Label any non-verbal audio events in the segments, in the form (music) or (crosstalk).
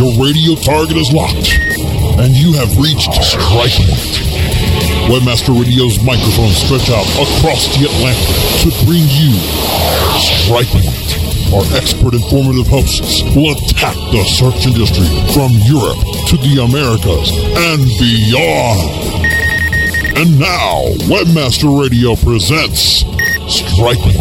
Your radio target is locked, and you have reached strike point. Webmaster Radio's microphones stretch out across the Atlantic to bring you Strike Point. Our expert informative hosts will attack the search industry from Europe to the Americas and beyond. And now, Webmaster Radio presents Strike Point.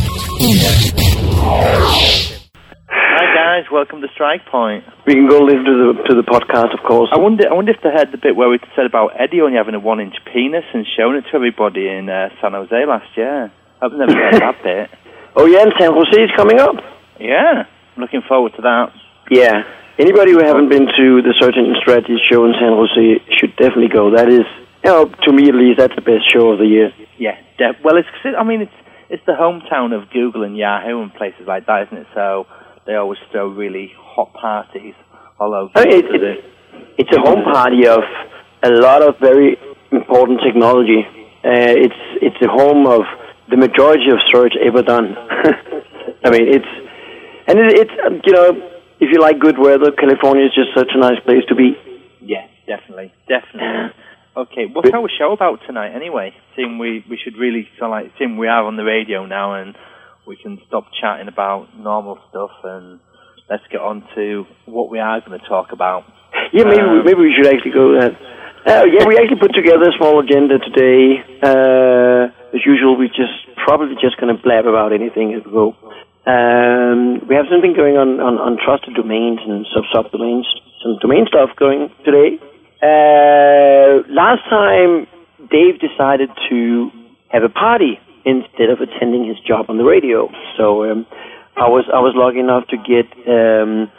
Guys, welcome to Strike Point. We can go listen to the to the podcast, of course. I wonder, I wonder if they heard the bit where we said about Eddie only having a one-inch penis and showing it to everybody in uh, San Jose last year. I've never heard that (laughs) bit. Oh yeah, and San Jose is coming up. Yeah, I'm looking forward to that. Yeah. Anybody who haven't been to the Search Engine Strategy show in San Jose should definitely go. That is, you know, to me at least, that's the best show of the year. Yeah, def- well, it's I mean it's it's the hometown of Google and Yahoo and places like that, isn't it? So they always throw really hot parties all over. I mean, it, to it, the- it's a home party of a lot of very important technology. Uh, it's it's the home of the majority of search ever done. (laughs) I mean, it's and it, it's um, you know, if you like good weather, California is just such a nice place to be. yeah, definitely, definitely. Okay, what's our show about tonight anyway? Seeing we we should really so like seeing we are on the radio now and we can stop chatting about normal stuff and let's get on to what we are going to talk about. Yeah, maybe we Um, maybe we should actually go that. Uh, yeah, we actually put together a small agenda today. Uh, as usual, we're just probably just going to blab about anything as we go. Um, we have something going on, on, on trusted domains and sub subdomains, some domain stuff going today. Uh, last time, Dave decided to have a party instead of attending his job on the radio. So um, I was I was lucky enough to get um,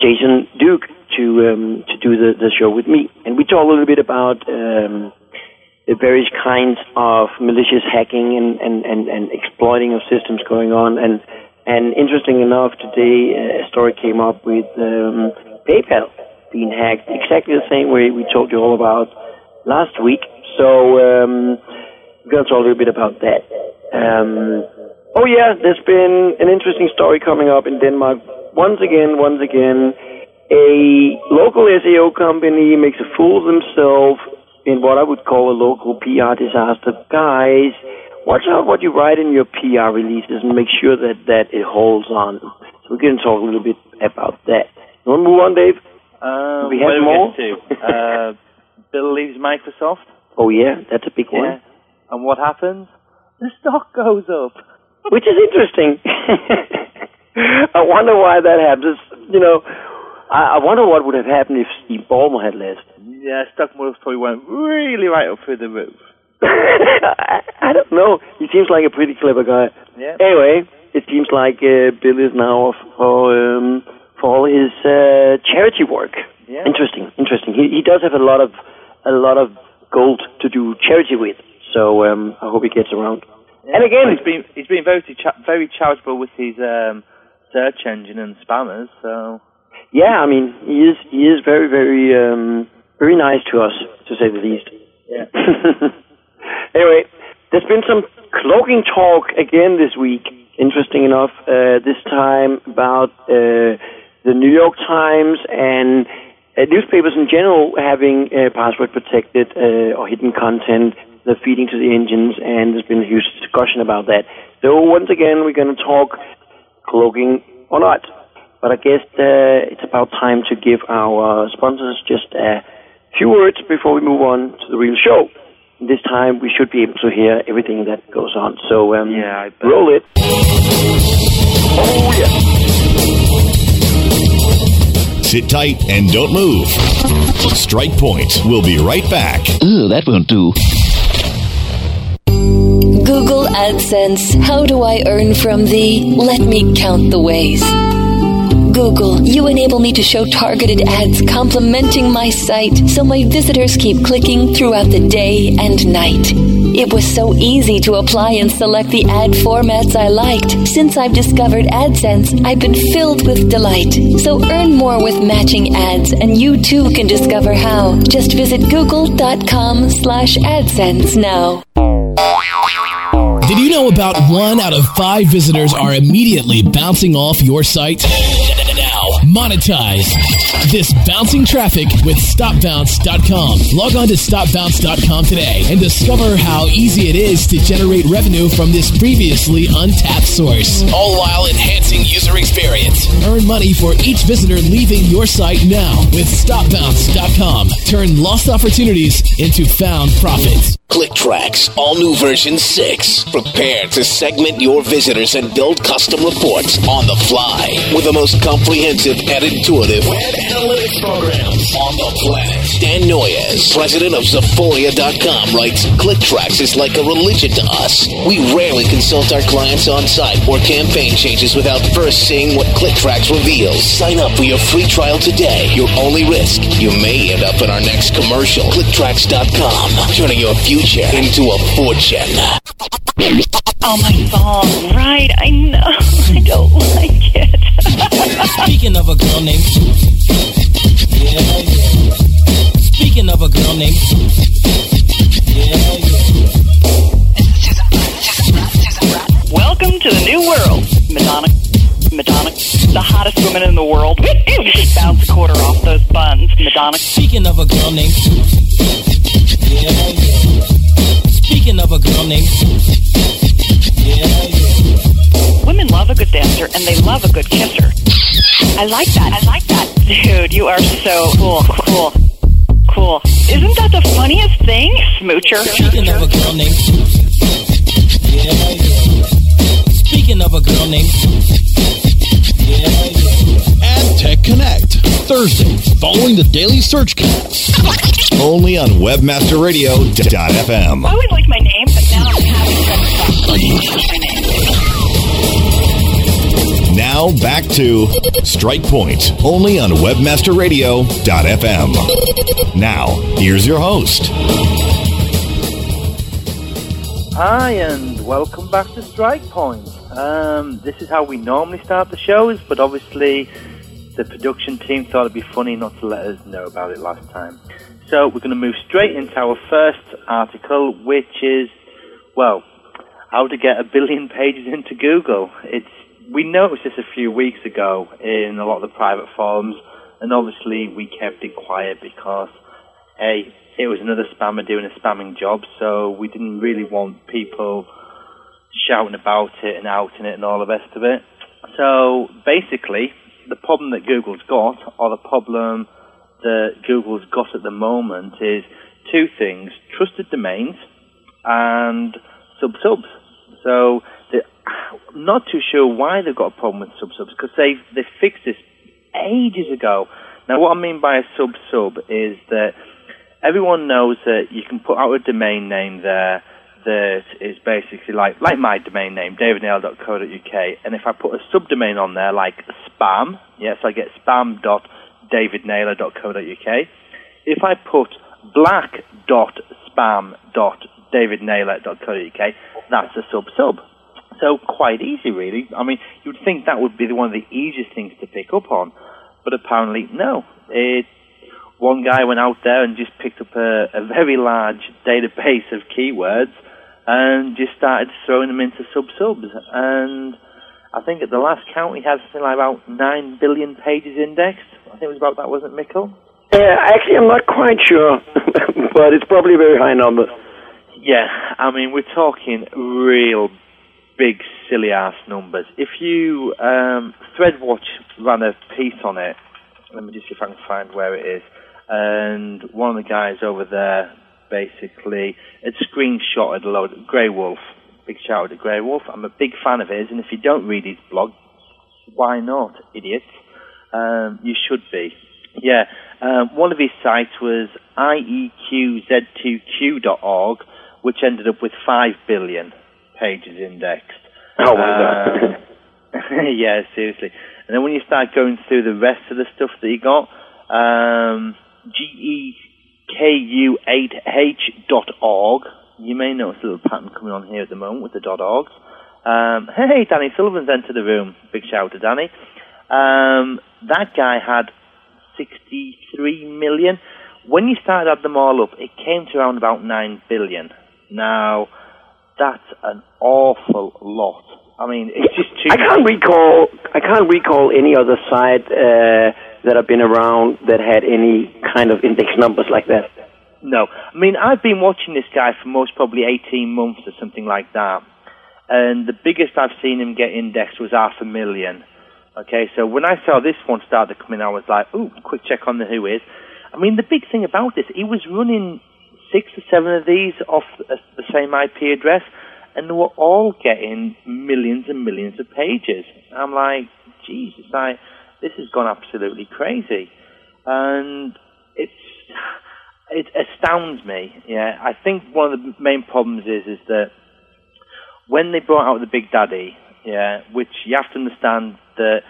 Jason Duke to um, to do the, the show with me, and we talk a little bit about um, the various kinds of malicious hacking and, and, and, and exploiting of systems going on. And and interesting enough, today uh, a story came up with um, PayPal being hacked, exactly the same way we told you all about last week. So um, going to talk a little bit about that. Um, oh yeah, there's been an interesting story coming up in Denmark. Once again, once again, a local SEO company makes a fool of themselves in what I would call a local PR disaster. Guys, watch out what you write in your PR releases and make sure that, that it holds on. So we're going to talk a little bit about that. You want to move on, Dave? Um, We have more? we to? Uh, (laughs) Bill leaves Microsoft. Oh yeah, that's a big Yeah. one. And what happens? The stock goes up. Which is interesting. (laughs) I wonder why that happens. You know, I, I wonder what would have happened if Steve Ballmer had left. Yeah, stock moves probably went really right up through the roof. (laughs) I, I don't know. He seems like a pretty clever guy. Yeah. Anyway, it seems like uh, Bill is now off for um, for all his uh, charity work. Yeah. Interesting, interesting. He he does have a lot of a lot of gold to do charity with. So um, I hope he gets around. Yeah. And again- he's been he's been very cha- very charitable with his um, search engine and spammers. So Yeah, I mean he is he is very very um, very nice to us to say the least. yeah, (laughs) anyway, there's been some cloaking talk again this week. Interesting enough, uh, this time about uh, the New York Times and uh, newspapers in general having uh, password protected uh, or hidden content they're feeding to the engines, and there's been a huge discussion about that. So once again, we're going to talk cloaking or not. But I guess uh, it's about time to give our sponsors just a few words before we move on to the real show. This time we should be able to hear everything that goes on. So um, Yeah, I roll it. Oh yeah. Sit tight and don't move. Strike Point. We'll be right back. Ooh, that won't do. Google AdSense. How do I earn from thee? Let me count the ways. Google, you enable me to show targeted ads complementing my site so my visitors keep clicking throughout the day and night. It was so easy to apply and select the ad formats I liked. Since I've discovered AdSense, I've been filled with delight. So earn more with matching ads and you too can discover how. Just visit google.com slash AdSense now. Know about one out of five visitors are immediately bouncing off your site? Now, monetize this bouncing traffic with StopBounce.com. Log on to StopBounce.com today and discover how easy it is to generate revenue from this previously untapped source, all while enhancing user experience. Earn money for each visitor leaving your site now with StopBounce.com. Turn lost opportunities into found profits. ClickTracks, all new version 6. Prepare to segment your visitors and build custom reports on the fly with the most comprehensive and intuitive web analytics programs on the planet. Dan Noyes, president of Zaforia.com, writes ClickTracks is like a religion to us. We rarely consult our clients on site or campaign changes without first seeing what ClickTracks reveals. Sign up for your free trial today. Your only risk, you may end up in our next commercial. ClickTracks.com, turning your future into a fortune. Oh, my phone. Right, I know. (laughs) I don't like it. (laughs) Speaking of a girl named. Yeah, yeah. Speaking of a girl named. Yeah, yeah. Welcome to the new world, Madonna. Madonna, the hottest woman in the world. You should bounce a quarter off those buns, Madonna. Speaking of a girl named. Yeah, yeah. Speaking of a girl named. Yeah, yeah. Women love a good dancer and they love a good kisser. I like that. I like that. Dude, you are so cool. Cool. Cool. Isn't that the funniest thing? Smoocher. Speaking of a girl named. Yeah, yeah. Speaking of a girl named. Yeah, yeah. Ad Tech Connect, Thursday, following the daily search cast. Only on WebmasterRadio.fm. I always liked my name, but now I'm having trouble my name. Now back to Strike Point, only on WebmasterRadio.fm. Now, here's your host. Hi, and welcome back to Strike Point. Um, this is how we normally start the shows, but obviously the production team thought it'd be funny not to let us know about it last time. So we're going to move straight into our first article, which is, well, how to get a billion pages into Google. It's we noticed this a few weeks ago in a lot of the private forums, and obviously we kept it quiet because, a, it was another spammer doing a spamming job, so we didn't really want people shouting about it and outing it and all the rest of it. So basically, the problem that Google's got, or the problem that Google's got at the moment, is two things: trusted domains and sub subs. So not too sure why they've got a problem with sub subs because they they fixed this ages ago. Now, what I mean by a sub sub is that everyone knows that you can put out a domain name there that is basically like like my domain name, davidnaylor.co.uk, and if I put a subdomain on there like spam, yes, I get spam.davidnaylor.co.uk. If I put black.spam.davidnaylor.co.uk, that's a sub sub. So quite easy, really. I mean, you'd think that would be one of the easiest things to pick up on, but apparently no. It one guy went out there and just picked up a, a very large database of keywords and just started throwing them into sub subs. And I think at the last count, he had something like about 9 billion pages indexed. I think it was about that, wasn't it, Mikkel? Yeah, actually, I'm not quite sure, (laughs) but it's probably a very high number. Yeah, I mean, we're talking real big, silly ass numbers. If you, um, Threadwatch ran a piece on it, let me just see if I can find where it is. And one of the guys over there basically had screenshotted a load Grey Wolf. Big shout out to Grey Wolf. I'm a big fan of his, and if you don't read his blog, why not, idiots? Um, you should be. Yeah, um, one of his sites was ieqz2q.org, which ended up with 5 billion pages indexed. Oh my god. Uh, (laughs) yeah, seriously. And then when you start going through the rest of the stuff that you got, um, geku8h.org, you may notice a little pattern coming on here at the moment with the dot .orgs. Um, (laughs) hey, Danny Sullivan's entered the room. Big shout out to Danny. Um, that guy had 63 million. When you started adding them all up, it came to around about 9 billion. Now, that's an awful lot. I mean, it's just too. I can't recall. I can't recall any other site uh, that have been around that had any kind of index numbers like that. No, I mean I've been watching this guy for most probably 18 months or something like that, and the biggest I've seen him get indexed was half a million. Okay, so when I saw this one start to come in, I was like, "Ooh, quick check on the who is." I mean, the big thing about this, he was running six or seven of these off the same IP address, and they were all getting millions and millions of pages. I'm like, Jesus, I, this has gone absolutely crazy, and it's it astounds me. Yeah, I think one of the main problems is is that when they brought out the Big Daddy, yeah, which you have to understand that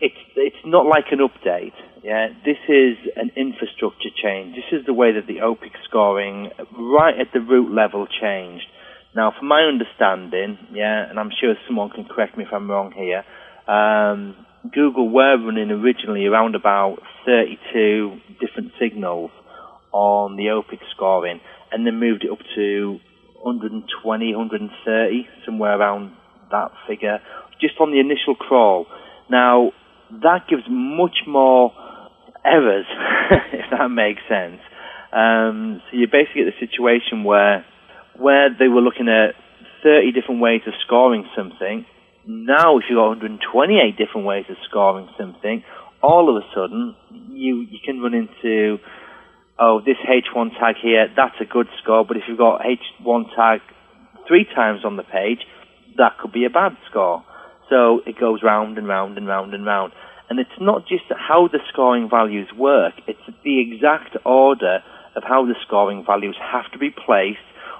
it's it's not like an update. Yeah, this is an infrastructure change. This is the way that the OPIC scoring, right at the root level, changed. Now, from my understanding, yeah, and I'm sure someone can correct me if I'm wrong here, um, Google were running originally around about 32 different signals on the OPIC scoring, and then moved it up to 120, 130, somewhere around that figure, just on the initial crawl. Now, that gives much more errors, (laughs) if that makes sense. Um, so you basically get the situation where where they were looking at 30 different ways of scoring something. Now, if you've got 128 different ways of scoring something, all of a sudden you you can run into oh this H1 tag here that's a good score, but if you've got H1 tag three times on the page, that could be a bad score. So it goes round and round and round and round. And it's not just how the scoring values work, it's the exact order of how the scoring values have to be placed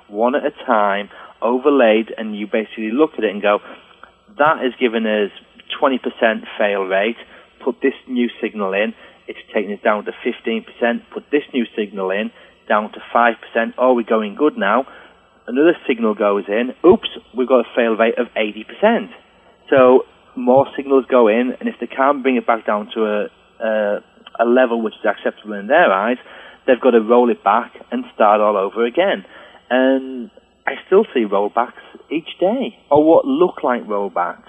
one at a time, overlaid, and you basically look at it and go, that has given us 20% fail rate, put this new signal in, it's taken us down to 15%, put this new signal in, down to 5%, oh, we're going good now. Another signal goes in, oops, we've got a fail rate of 80%. So more signals go in, and if they can't bring it back down to a, a, a level which is acceptable in their eyes, they've got to roll it back and start all over again. And I still see rollbacks each day, or what look like rollbacks.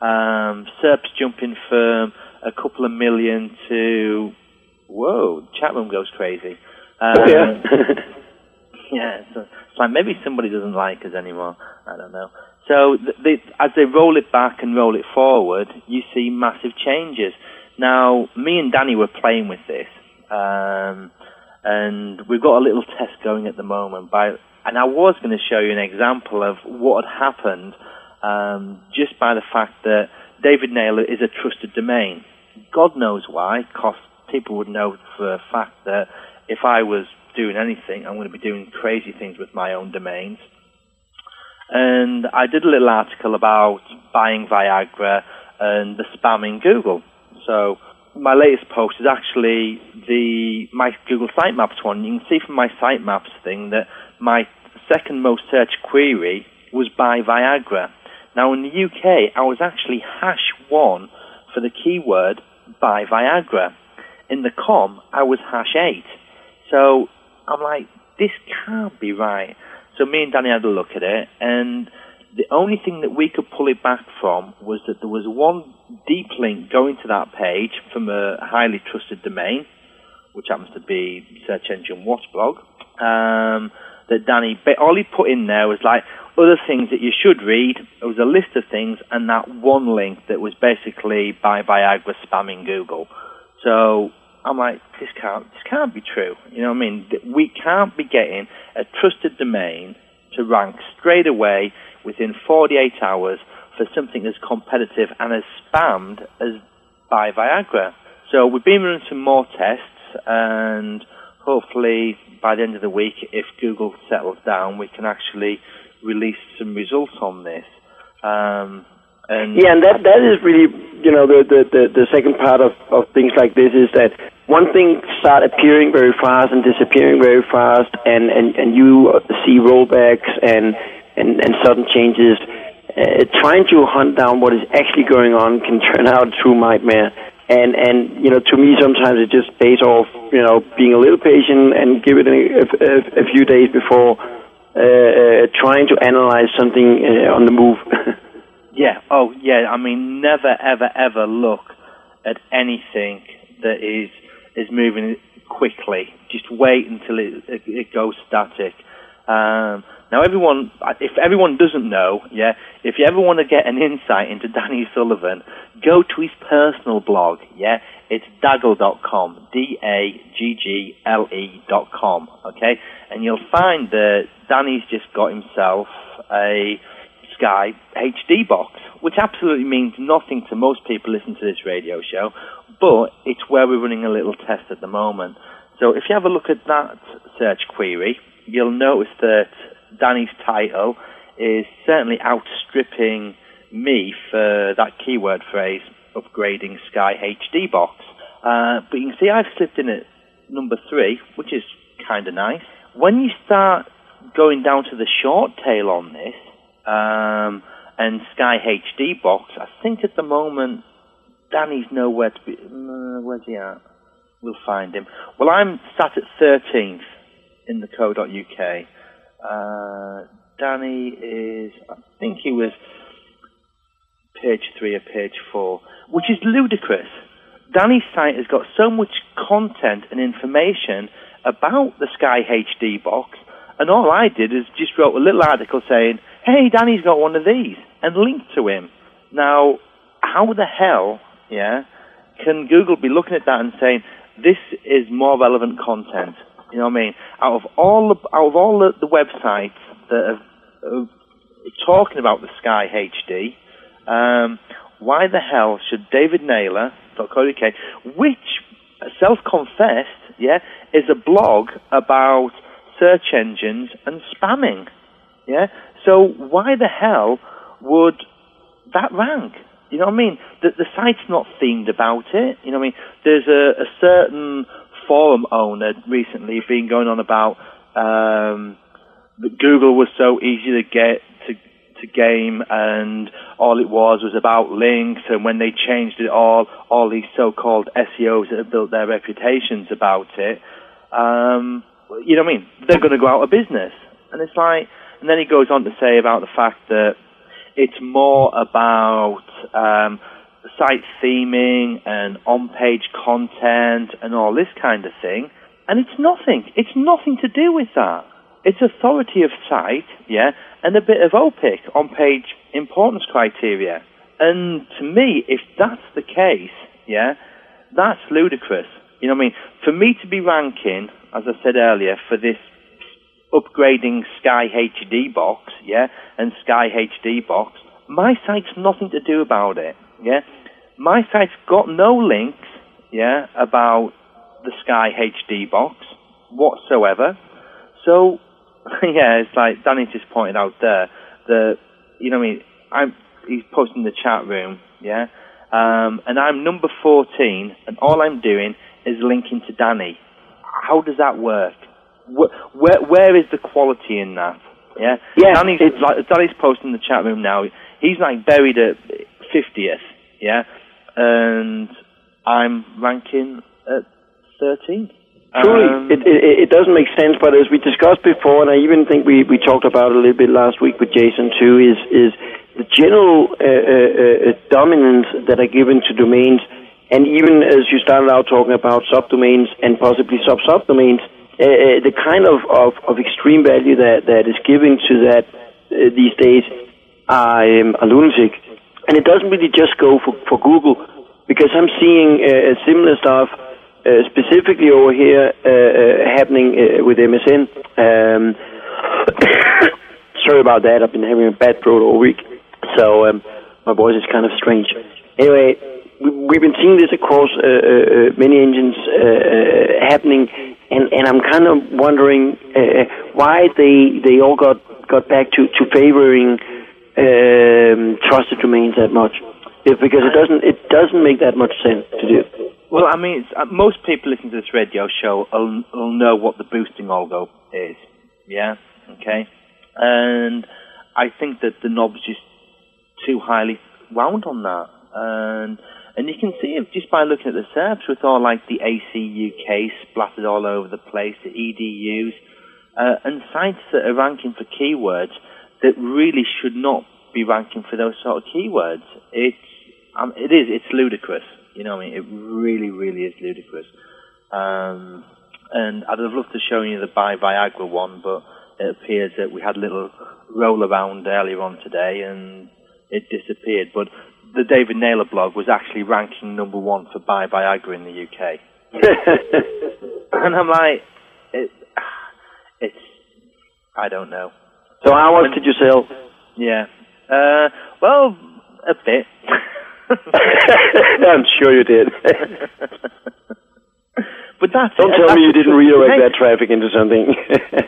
Um, SERPs jumping from a couple of million to, whoa, chat room goes crazy. Um, oh, (laughs) yeah. (laughs) yeah, so it's like maybe somebody doesn't like us anymore. I don't know. So as they roll it back and roll it forward, you see massive changes. Now, me and Danny were playing with this, um, and we've got a little test going at the moment. By, and I was going to show you an example of what had happened um, just by the fact that David Naylor is a trusted domain. God knows why, because people would know for a fact that if I was doing anything, I'm going to be doing crazy things with my own domains. And I did a little article about buying Viagra and the spam in Google. So my latest post is actually the my Google Sitemaps one. You can see from my Sitemaps thing that my second most searched query was buy Viagra. Now in the UK, I was actually hash one for the keyword buy Viagra. In the com, I was hash eight. So I'm like, this can't be right. So me and Danny had a look at it, and the only thing that we could pull it back from was that there was one deep link going to that page from a highly trusted domain, which happens to be Search Engine Watchblog. Um, that Danny, all he put in there was like other things that you should read. It was a list of things, and that one link that was basically by Viagra spamming Google. So I'm like, this can't, this can't be true. You know what I mean? We can't be getting a trusted domain to rank straight away within 48 hours for something as competitive and as spammed as buy Viagra. So we've been running some more tests, and hopefully by the end of the week, if Google settles down, we can actually release some results on this. Um, and yeah, and that that is really you know the the the, the second part of, of things like this is that one thing start appearing very fast and disappearing very fast, and and and you see rollbacks and and and sudden changes. Uh, trying to hunt down what is actually going on can turn (laughs) out a true nightmare. And and you know, to me, sometimes it just pays off. You know, being a little patient and give it a, a, a few days before uh, uh, trying to analyze something uh, on the move. (laughs) Yeah. Oh, yeah. I mean, never, ever, ever look at anything that is is moving quickly. Just wait until it it, it goes static. Um, now, everyone, if everyone doesn't know, yeah, if you ever want to get an insight into Danny Sullivan, go to his personal blog, yeah. It's daggle.com, D-A-G-G-L-E dot com, okay? And you'll find that Danny's just got himself a Sky HD box, which absolutely means nothing to most people listening to this radio show, but it's where we're running a little test at the moment. So if you have a look at that search query, you'll notice that Danny's title is certainly outstripping me for that keyword phrase, upgrading Sky HD box. Uh, but you can see I've slipped in at number three, which is kind of nice. When you start going down to the short tail on this, um, and Sky HD box, I think at the moment Danny's nowhere to be. Uh, where's he at? We'll find him. Well, I'm sat at 13th in the co.uk. Uh, Danny is, I think he was page three or page four, which is ludicrous. Danny's site has got so much content and information about the Sky HD box, and all I did is just wrote a little article saying, hey, Danny's got one of these, and linked to him. Now, how the hell, yeah, can Google be looking at that and saying, this is more relevant content? You know what I mean? Out of all the, out of all the, the websites that are, are talking about the Sky HD, um, why the hell should David Naylor, .co.uk, which self-confessed, yeah, is a blog about search engines and spamming, yeah. So why the hell would that rank? You know what I mean? The, the site's not themed about it. You know what I mean? There's a, a certain forum owner recently been going on about um, that Google was so easy to get to to game, and all it was was about links. And when they changed it all, all these so-called SEOs that have built their reputations about it, um, you know what I mean? They're going to go out of business. And it's like, and then he goes on to say about the fact that it's more about um, site theming and on-page content and all this kind of thing. And it's nothing. It's nothing to do with that. It's authority of site, yeah, and a bit of OPIC on-page importance criteria. And to me, if that's the case, yeah, that's ludicrous. You know what I mean? For me to be ranking, as I said earlier, for this upgrading Sky HD box, yeah, and Sky HD box, my site's nothing to do about it, yeah. My site's got no links, yeah, about the Sky HD box whatsoever. So, (laughs) yeah, it's like Danny just pointed out there that you know, I mean, I'm he's posting in the chat room, yeah, um, and I'm number fourteen, and all I'm doing is linking to Danny. How does that work? Where where is the quality in that? Yeah, yeah. Danny's like Danny's posting in the chat room now. He's like buried at fiftieth. Yeah, and I'm ranking at thirteenth. Truly, um, it, it, it doesn't make sense. But as we discussed before, and I even think we, we talked about it a little bit last week with Jason too, is is the general uh, uh, uh, dominance that are given to domains, and even as you started out talking about subdomains and possibly sub subdomains uh, uh, the kind of, of, of, extreme value that, that is given to that uh, these days are, um, are lunatic. And it doesn't really just go for, for Google, because I'm seeing uh, similar stuff uh, specifically over here uh, happening with MSN. Um, (coughs) sorry about that. I've been having a bad throat all week, so um, my voice is kind of strange. Anyway, we've been seeing this across many engines happening and and I'm kind of wondering uh, why they they all got got back to to favoring um, trusted domains that much. If, because it doesn't it doesn't make that much sense to do. Well, I mean, uh, most people listening to this radio show will, will know what the boosting algo is. Yeah, okay, and I think that the knob's just too highly wound on that, and and you can see it just by looking at the SERPs with all like the ACUK splattered all over the place, the EDUs, uh, and sites that are ranking for keywords that really should not be ranking for those sort of keywords. It's um, it is it's ludicrous. You know what I mean? It really, really is ludicrous. Um, and I'd have loved to show you the Buy Viagra one, but it appears that we had a little roll around earlier on today and it disappeared. But the David Naylor blog was actually ranking number one for Buy Viagra in the UK. (laughs) and I'm like, it, it's, I don't know. So how much did you sell? Yeah. Uh, well, a bit. (laughs) I'm sure you did. (laughs) but that's Don't it. tell That's me you didn't redirect that traffic into something.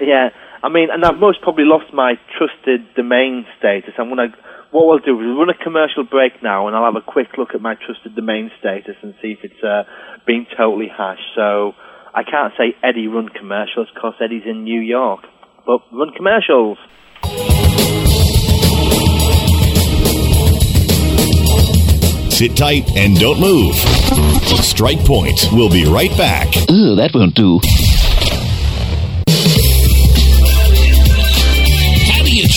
yeah, I mean, and I've most probably lost my trusted domain status. I'm gonna, what we'll do is run a commercial break now, and I'll have a quick look at my trusted domain status and see if it's uh, been totally hashed. So I can't say Eddie run commercials because Eddie's in New York, but run commercials. Sit tight and don't move. Strike Point. We'll be right back. Ooh, that won't do.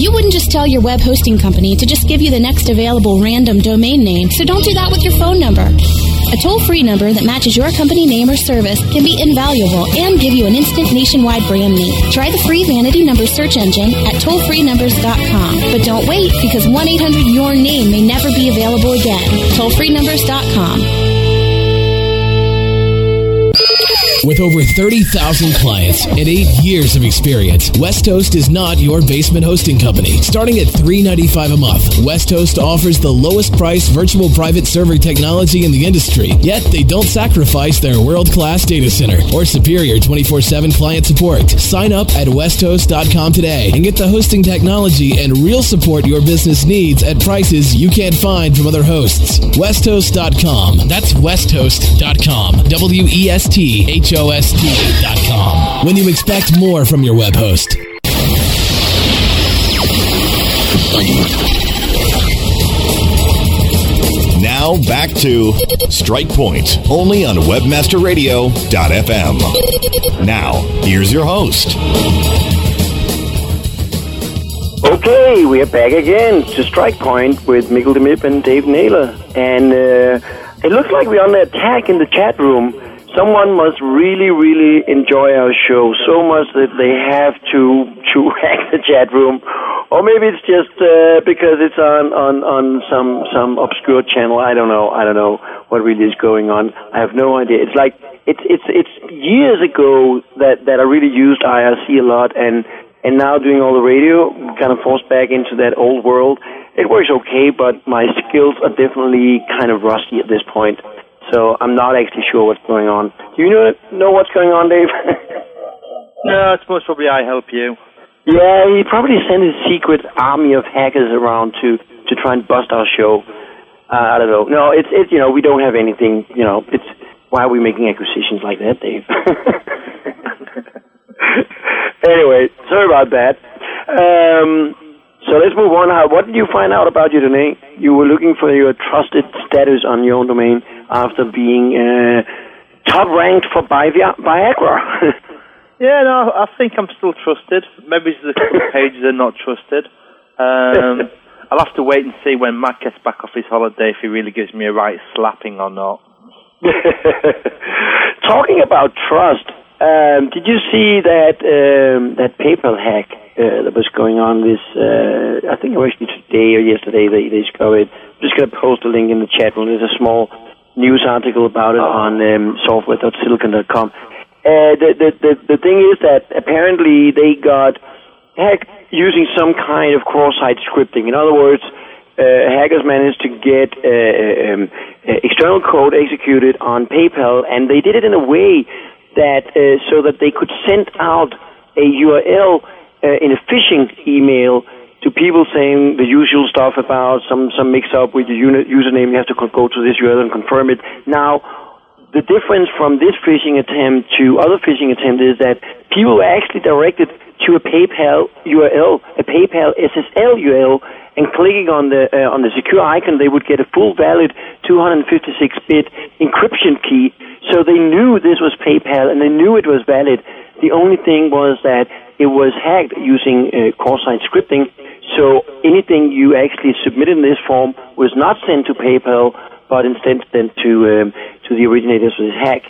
You wouldn't just tell your web hosting company to just give you the next available random domain name, so don't do that with your phone number. A toll free number that matches your company name or service can be invaluable and give you an instant nationwide brand name. Try the free vanity number search engine at tollfreenumbers.com. But don't wait because 1 800 Your Name may never be available again. Tollfreenumbers.com. With over 30,000 clients and eight years of experience, West Host is not your basement hosting company. Starting at 395 a month, West Host offers the lowest price virtual private server technology in the industry, yet they don't sacrifice their world-class data center or superior 24-7 client support. Sign up at westhost.com today and get the hosting technology and real support your business needs at prices you can't find from other hosts. Westhost.com. That's westhost.com. W-E-S-T-H-O-S-T dot com. When you expect more from your web host. Now back to Strike Point, only on WebmasterRadio.fm. Now, here's your host. Okay, we are back again to Strike Point with Mikkel deMib and Dave Naylor. And uh, it looks like we're on the attack in the chat room. Someone must really, really enjoy our show so much that they have to to (laughs) hack the chat room, or maybe it's just uh, because it's on, on, on some some obscure channel. I don't know. I don't know what really is going on. I have no idea. It's like it's it's it's years ago that that I really used IRC a lot, and and now doing all the radio, kind of forced back into that old world. It works okay, but my skills are definitely kind of rusty at this point. So I'm not actually sure what's going on. Do you know know what's going on, Dave? (laughs) No, it's most probably I help you. yeah, he probably sent his secret army of hackers around to to try and bust our show. Uh, I don't know. No, it's it's you know we don't have anything. You know, it's why are we making acquisitions like that, Dave? (laughs) (laughs) anyway, sorry about that. Um, so let's move on. How, what did you find out about your domain? You were looking for your trusted status on your own domain after being uh, top ranked for Bivia- Viagra. (laughs) Yeah, no, I think I'm still trusted. Maybe the (laughs) pages are not trusted. Um, (laughs) I'll have to wait and see when Matt gets back off his holiday if he really gives me a right slapping or not. Talking about trust, um, did you see that um, that PayPal hack uh, that was going on this? Uh, I think it was today or yesterday they, they discovered. I'm just going to post a link in the chat room. There's a small news article about it on um, software.silicon.com. Uh, the, the the the thing is that apparently they got hacked using some kind of cross-site scripting. In other words, uh, hackers managed to get uh, um, uh, external code executed on PayPal, and they did it in a way that uh, so that they could send out a URL uh, in a phishing email to people saying the usual stuff about some some mix up with your username. You have to go to this URL and confirm it. Now, the difference from this phishing attempt to other phishing attempts is that people were actually directed to a PayPal URL, a PayPal SSL URL, and clicking on the uh, on the secure icon, they would get a full valid 256-bit encryption key. So they knew this was PayPal, and they knew it was valid. The only thing was that it was hacked using uh, cross-site scripting. So anything you actually submitted in this form was not sent to PayPal, but instead sent to um, to the originators of this hack.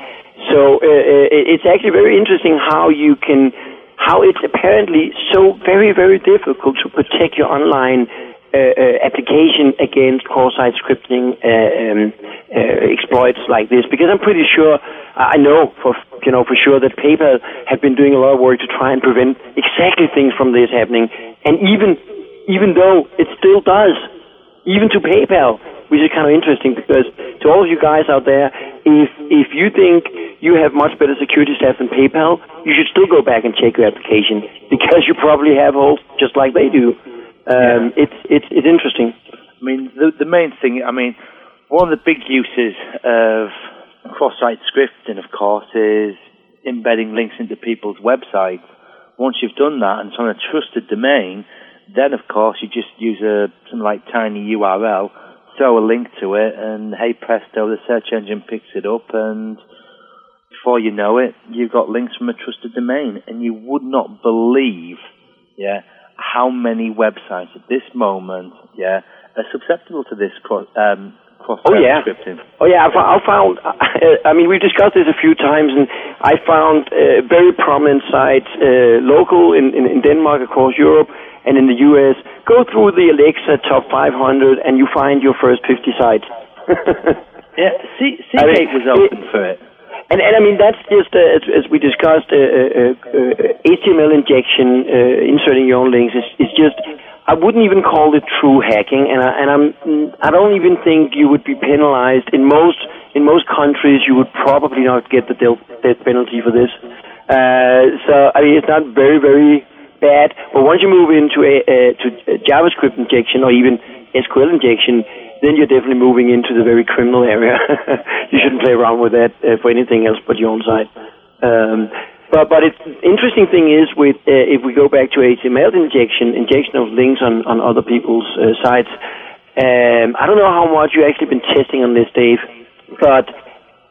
So uh, uh, it's actually very interesting how you can, how it's apparently so very very difficult to protect your online application against cross-site scripting uh, um, uh, exploits like this because I'm pretty sure I know for you know for sure that PayPal have been doing a lot of work to try and prevent exactly things from this happening. And even even though it still does even to PayPal which is kind of interesting because to all of you guys out there if if you think you have much better security staff than PayPal you should still go back and check your application because you probably have holes just like they do um, it's it's it's interesting. I mean, the the main thing. I mean, one of the big uses of cross-site scripting, of course, is embedding links into people's websites. Once you've done that and it's on a trusted domain, then of course you just use a something like tiny URL, throw a link to it, and hey presto, the search engine picks it up, and before you know it, you've got links from a trusted domain, and you would not believe, yeah, how many websites at this moment, yeah, are susceptible to this cross, um, cross Oh yeah. scripting. Oh yeah, I, fo- I found. I mean, we've discussed this a few times, and I found uh, very prominent sites, uh, local in, in, in Denmark, across Europe, and in the U.S. Go through the Alexa top 500, and you find your first 50 sites. (laughs) Yeah, C- I mean, Seagate was open for it. And, and I mean, that's just, uh, as, as we discussed, uh, uh, uh, HTML injection, uh, inserting your own links, is, just, I wouldn't even call it true hacking, and, I, and I'm, I don't even think you would be penalized. In most, in most countries, you would probably not get the death penalty for this. Uh, so, I mean, it's not very, very bad, but once you move into a, uh, to JavaScript injection or even SQL injection, then you're definitely moving into the very criminal area. (laughs) you shouldn't play around with that uh, for anything else but your own site. Um, but but it's interesting thing is with uh, if we go back to HTML injection, injection of links on on other people's uh, sites. Um, I don't know how much you actually been testing on this, Dave, but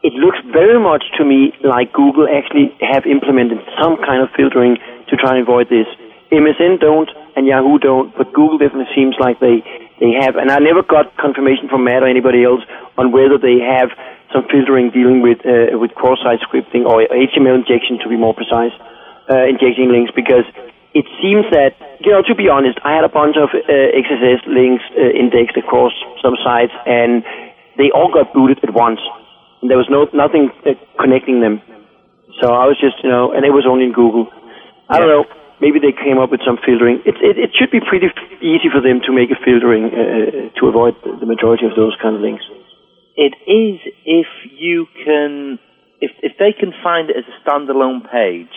it looks very much to me like Google actually have implemented some kind of filtering to try and avoid this. MSN don't and Yahoo don't, but Google definitely seems like they they have. And I never got confirmation from Matt or anybody else on whether they have some filtering dealing with uh, with cross-site scripting or HTML injection to be more precise, uh, injecting links because it seems that you know to be honest, I had a bunch of uh, XSS links uh, indexed across some sites and they all got booted at once. And there was no nothing uh, connecting them. So I was just you know, and it was only in Google. I don't know maybe they came up with some filtering. It, it, it should be pretty easy for them to make a filtering uh, to avoid the, the majority of those kind of links. It is if you can, if if they can find it as a standalone page,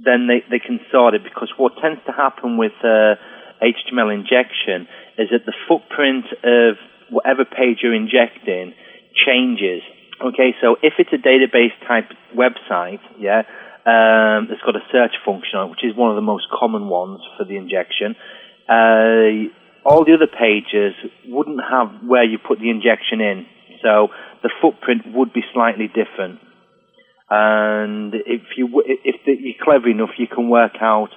then they they can sort it. Because what tends to happen with uh, HTML injection is that the footprint of whatever page you're injecting changes. Okay, so if it's a database type website, yeah, um, it's got a search function on it, which is one of the most common ones for the injection. Uh, all the other pages wouldn't have where you put the injection in, so the footprint would be slightly different. And if you if you're clever enough, you can work out.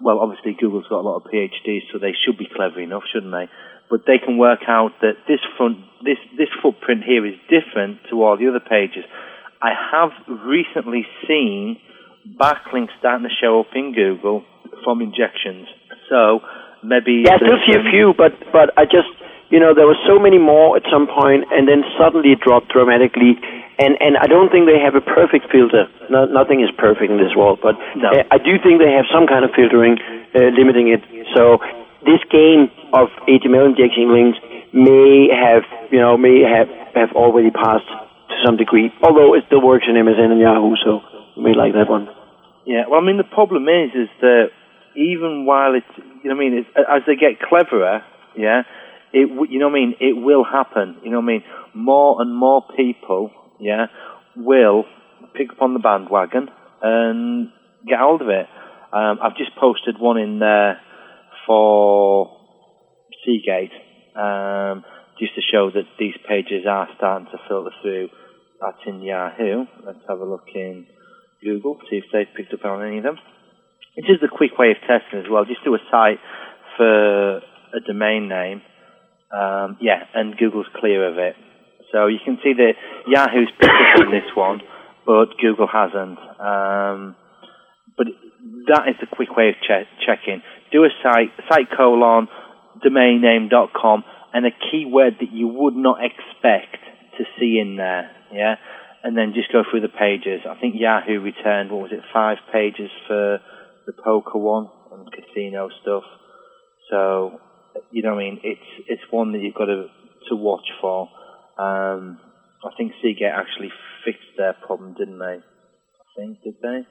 Well, obviously Google's got a lot of PhDs, so they should be clever enough, shouldn't they? But they can work out that this front this this footprint here is different to all the other pages. I have recently seen backlinks starting to show up in Google from injections. So maybe Yeah, I still see a few, but but I just you know there were so many more at some point, and then suddenly it dropped dramatically. And and I don't think they have a perfect filter. No, nothing is perfect in this world, but No. uh, I do think they have some kind of filtering uh, limiting it. So this game of HTML injection links may have you know may have have already passed to some degree. Although it still works in MSN and Yahoo, so may like that one. Yeah, well, I mean, the problem is, is that even while it's, you know I mean, as they get cleverer, yeah, it, you know I mean, it will happen. You know I mean? More and more people, yeah, will pick up on the bandwagon and get hold of it. Um, I've just posted one in there for Seagate, um, just to show that these pages are starting to filter through. That's in Yahoo. Let's have a look in Google, see if they've picked up on any of them. It's just a quick way of testing as well. Just do a site for a domain name, um, yeah, and Google's clear of it. So you can see that Yahoo's picked up on this one, but Google hasn't. Um, but that is the quick way of che- checking. Do a site, site colon, domainname.com, and a keyword that you would not expect to see in there, yeah? And then just go through the pages. I think Yahoo returned, what was it, five pages for the poker one and casino stuff. So, you know what I mean? It's, it's one that you've got to, to watch for. Um, I think Seagate actually fixed their problem, didn't they? I think, did they?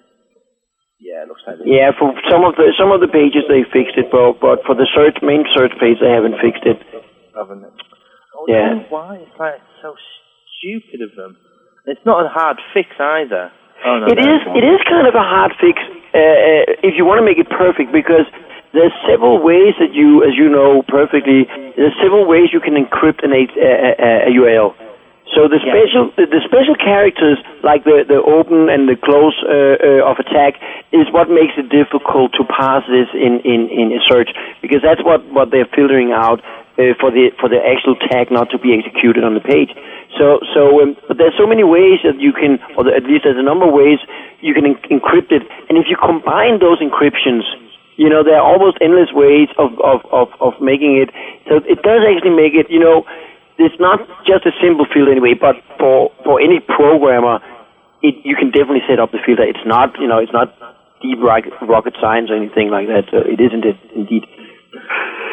Yeah, it looks like they Yeah, for some of the some of the pages they fixed it, but but for the search main search page they haven't fixed it. haven't? Oh, Yeah. why? It's like so stupid of them. It's not a hard fix either. Oh no, It is. It is kind of a hard fix uh, uh, if you want to make it perfect because there's several ways that you, as you know perfectly, there's several ways you can encrypt an a, a, a URL. So the special the, the special characters like the the open and the close uh, uh, of attack is what makes it difficult to parse this in in in a search because that's what what they're filtering out uh, for the for the actual tag not to be executed on the page. So so um, but there's so many ways that you can, or at least there's a number of ways you can en- encrypt it, and if you combine those encryptions, you know there are almost endless ways of of of, of making it. So it does actually make it, you know it's not just a simple field anyway, but for for any programmer, it, you can definitely set up the filter. It's not you know it's not deep rocket, rocket science or anything like that. So it isn't it indeed.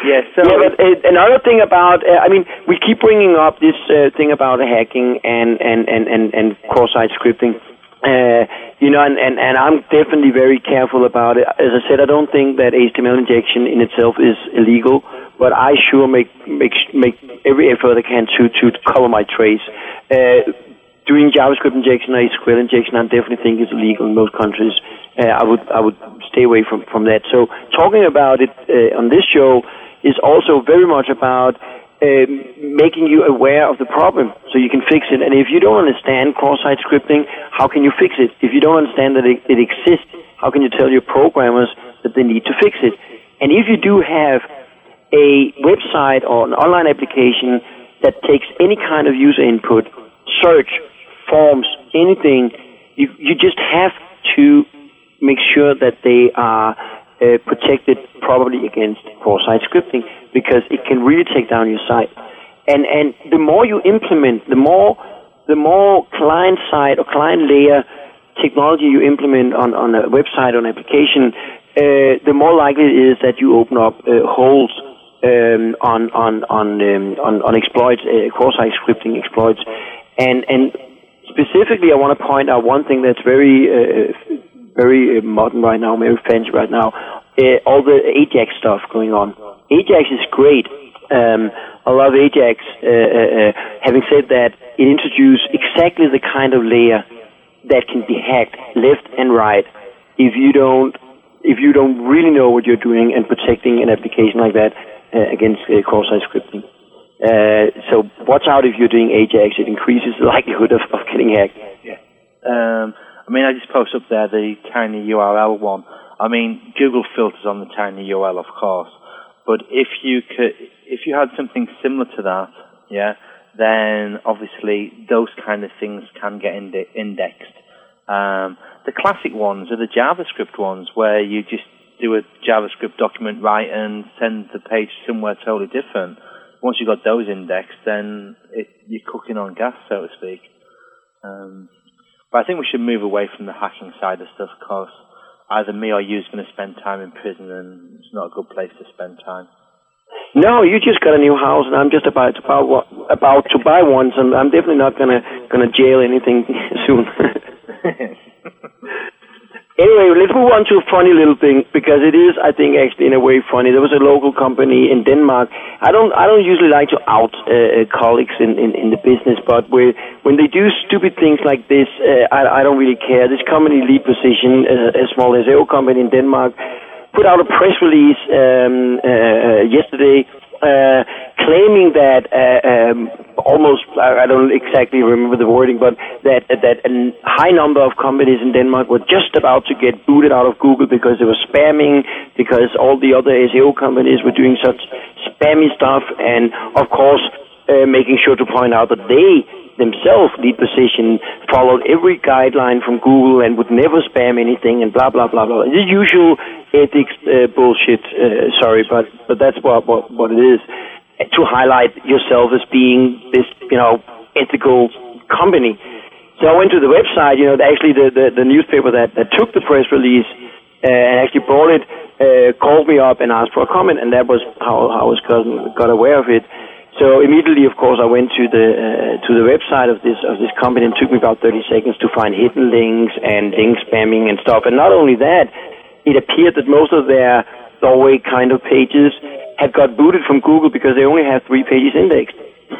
Yeah, so yeah, but uh, another thing about, uh, I mean, we keep bringing up this uh, thing about hacking and and and and, and cross-site scripting. Uh, you know, and, and, and I'm definitely very careful about it. As I said, I don't think that HTML injection in itself is illegal, but I sure make make make every effort I can to to cover my trace. Uh, doing JavaScript injection or SQL injection, I definitely think is illegal in most countries. Uh, I would I would stay away from from that. So talking about it uh, on this show is also very much about uh, making you aware of the problem so you can fix it. And if you don't understand cross-site scripting, how can you fix it? If you don't understand that it, it exists, how can you tell your programmers that they need to fix it? And if you do have a website or an online application that takes any kind of user input, search, forms, anything, you, you just have to make sure that they are uh, protected probably against cross-site scripting because it can really take down your site. And and the more you implement, the more the more client side or client layer technology you implement on, on a website or an application, uh, the more likely it is that you open up uh, holes um, on on on, um, on on exploits, uh, cross-site scripting exploits, and and specifically, I want to point out one thing that's very uh, very uh, modern right now, very fancy right now. Uh, all the Ajax stuff going on. Ajax is great. Um, I love Ajax. Uh, having said that, it introduced exactly the kind of layer that can be hacked left and right if you don't if you don't really know what you're doing and protecting an application like that uh, against uh, cross-site scripting. Uh, so watch out if you're doing Ajax; it increases the (laughs) likelihood of, of getting hacked. Um, I mean, I just post up there the tiny URL one. I mean, Google filters on the tiny URL, of course, but if you could, if you had something similar to that, yeah, then obviously those kind of things can get inde- indexed. Um, the classic ones are the JavaScript ones, where you just do a JavaScript document write and send the page somewhere totally different. Once you've got those indexed, then it, you're cooking on gas, so to speak. Um, but I think we should move away from the hacking side of stuff because either me or you's going to spend time in prison and it's not a good place to spend time. No, you just got a new house, and I'm just about to buy one, about to buy one, so I'm definitely not gonna gonna jail anything (laughs) soon. (laughs) Anyway, let's move on to a funny little thing because it is, I think, actually in a way funny. There was a local company in Denmark. I don't, I don't usually like to out uh, uh colleagues in, in, in the business, but where, when they do stupid things like this, uh, I, I don't really care. This company, Lead Position, uh, a small SEO company in Denmark, put out a press release um, uh, uh yesterday uh, claiming that uh, um, almost I don't exactly remember the wording, but that that a high number of companies in Denmark were just about to get booted out of Google because they were spamming, because all the other SEO companies were doing such spammy stuff, and of course uh, making sure to point out that they themselves, lead position, followed every guideline from Google and would never spam anything and blah blah blah blah. The usual ethics uh, bullshit. Uh, sorry, but but that's what what what it is to highlight yourself as being this, you know, ethical company. So I went to the website, you know, actually the, the, the newspaper that, that took the press release uh, and actually brought it, uh, called me up and asked for a comment, and that was how, how I was got, got aware of it. So immediately, of course, I went to the uh, to the website of this of this company, and took me about 30 seconds to find hidden links and link spamming and stuff. And not only that, it appeared that most of their doorway kind of pages had got booted from Google because they only have three pages indexed. (laughs)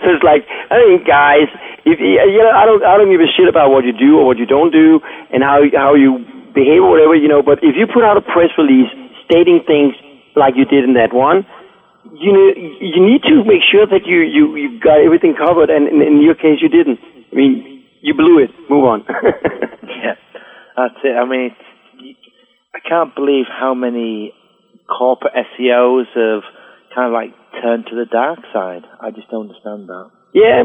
so it's like, I mean, guys, if you know, I don't, I don't give a shit about what you do or what you don't do and how how you behave or whatever, you know. But if you put out a press release stating things like you did in that one, you know, you need to make sure that you you you got everything covered, and in, in your case, you didn't. I mean, you blew it. Move on. (laughs) yeah, that's it. I mean, I can't believe how many corporate SEOs have kind of like turned to the dark side. I just don't understand that. Yeah,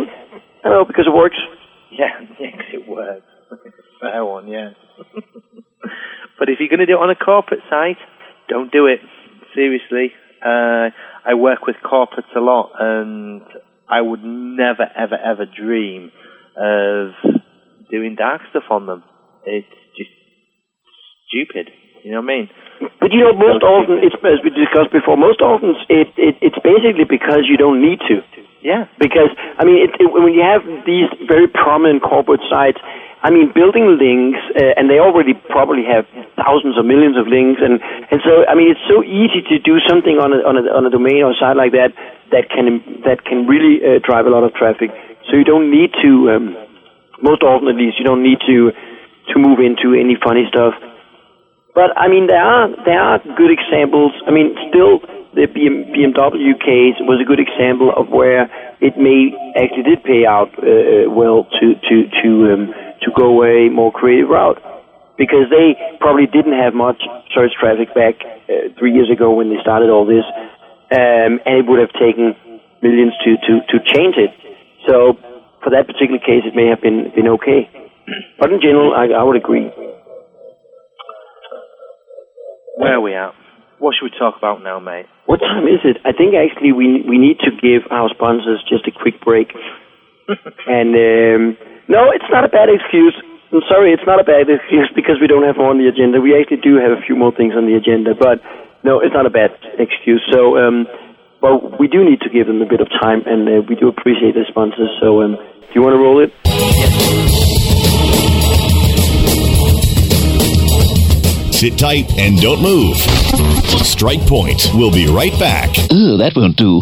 I know because it works. Yeah, (laughs) yeah, cause it works. (laughs) Fair one, yeah. (laughs) but if you're going to do it on a corporate site, don't do it. Seriously. Uh, I work with corporates a lot, and I would never, ever, ever dream of doing dark stuff on them. It's just stupid. You know what I mean? But you know, most often, it's as we discussed before. Most often, it, it it's basically because you don't need to. Yeah. Because I mean, it, it, when you have these very prominent corporate sites, I mean, building links, uh, and they already probably have thousands or millions of links, and and so I mean, it's so easy to do something on a on a on a domain or a site like that that can that can really uh, drive a lot of traffic. So you don't need to. Um, most often, at least, you don't need to to move into any funny stuff. But I mean, there are there are good examples. I mean, still the BMW case was a good example of where it may actually did pay out uh, uh, well to to to um, to go a more creative route because they probably didn't have much search traffic back uh, three years ago when they started all this, um, and it would have taken millions to to to change it. So for that particular case, it may have been been okay. But in general, I, I would agree. Where are we at? What should we talk about now, mate? What time is it? I think actually we we need to give our sponsors just a quick break. (laughs) and um, no, it's not a bad excuse. I'm sorry, it's not a bad excuse because we don't have more on the agenda. We actually do have a few more things on the agenda, but no, it's not a bad excuse. So, um, well, we do need to give them a bit of time, and uh, we do appreciate the sponsors. So, um, do you want to roll it? Sit tight and don't move. Strike Point. We'll be right back. Ooh, that won't do.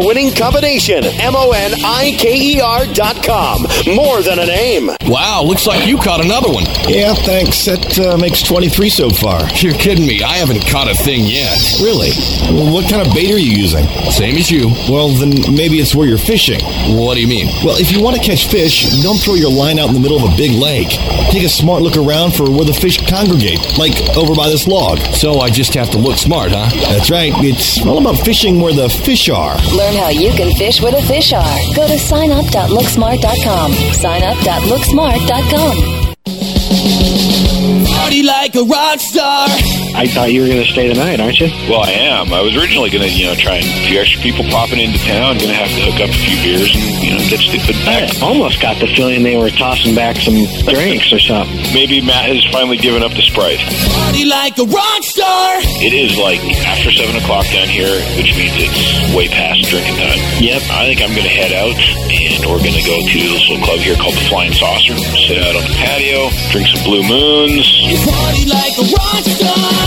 winning combination. M O N I K E R dot com. More than a name. Wow, looks like you caught another one. Yeah, thanks. That uh, makes 23 so far. You're kidding me. I haven't caught a thing yet. Really? Well, what kind of bait are you using? Same as you. Well, then maybe it's where you're fishing. What do you mean? Well, if you want to catch fish, don't throw your line out in the middle of a big lake. Take a smart look around for where the fish congregate, like over by this log. So I just have to look smart, huh? That's right. It's all about fishing where the fish are. Learn how you can fish where the fish are. Go to signup.looksmart.com. Signup.looksmart.com. Party like a rock star. I thought you were going to stay the night, aren't you? Well, I am. I was originally going to, you know, try and a few extra people popping into town. Going to have to hook up a few beers and, you know, get stupid back. I almost got the feeling they were tossing back some (laughs) drinks or something. Maybe Matt has finally given up the Sprite. Party like a rock star. It is like after 7 o'clock down here, which means it's way past drinking time. Yep. I think I'm going to head out and we're going to go to this little club here called the Flying Saucer. Sit out on the patio, drink some Blue Moons. Party like a rock star.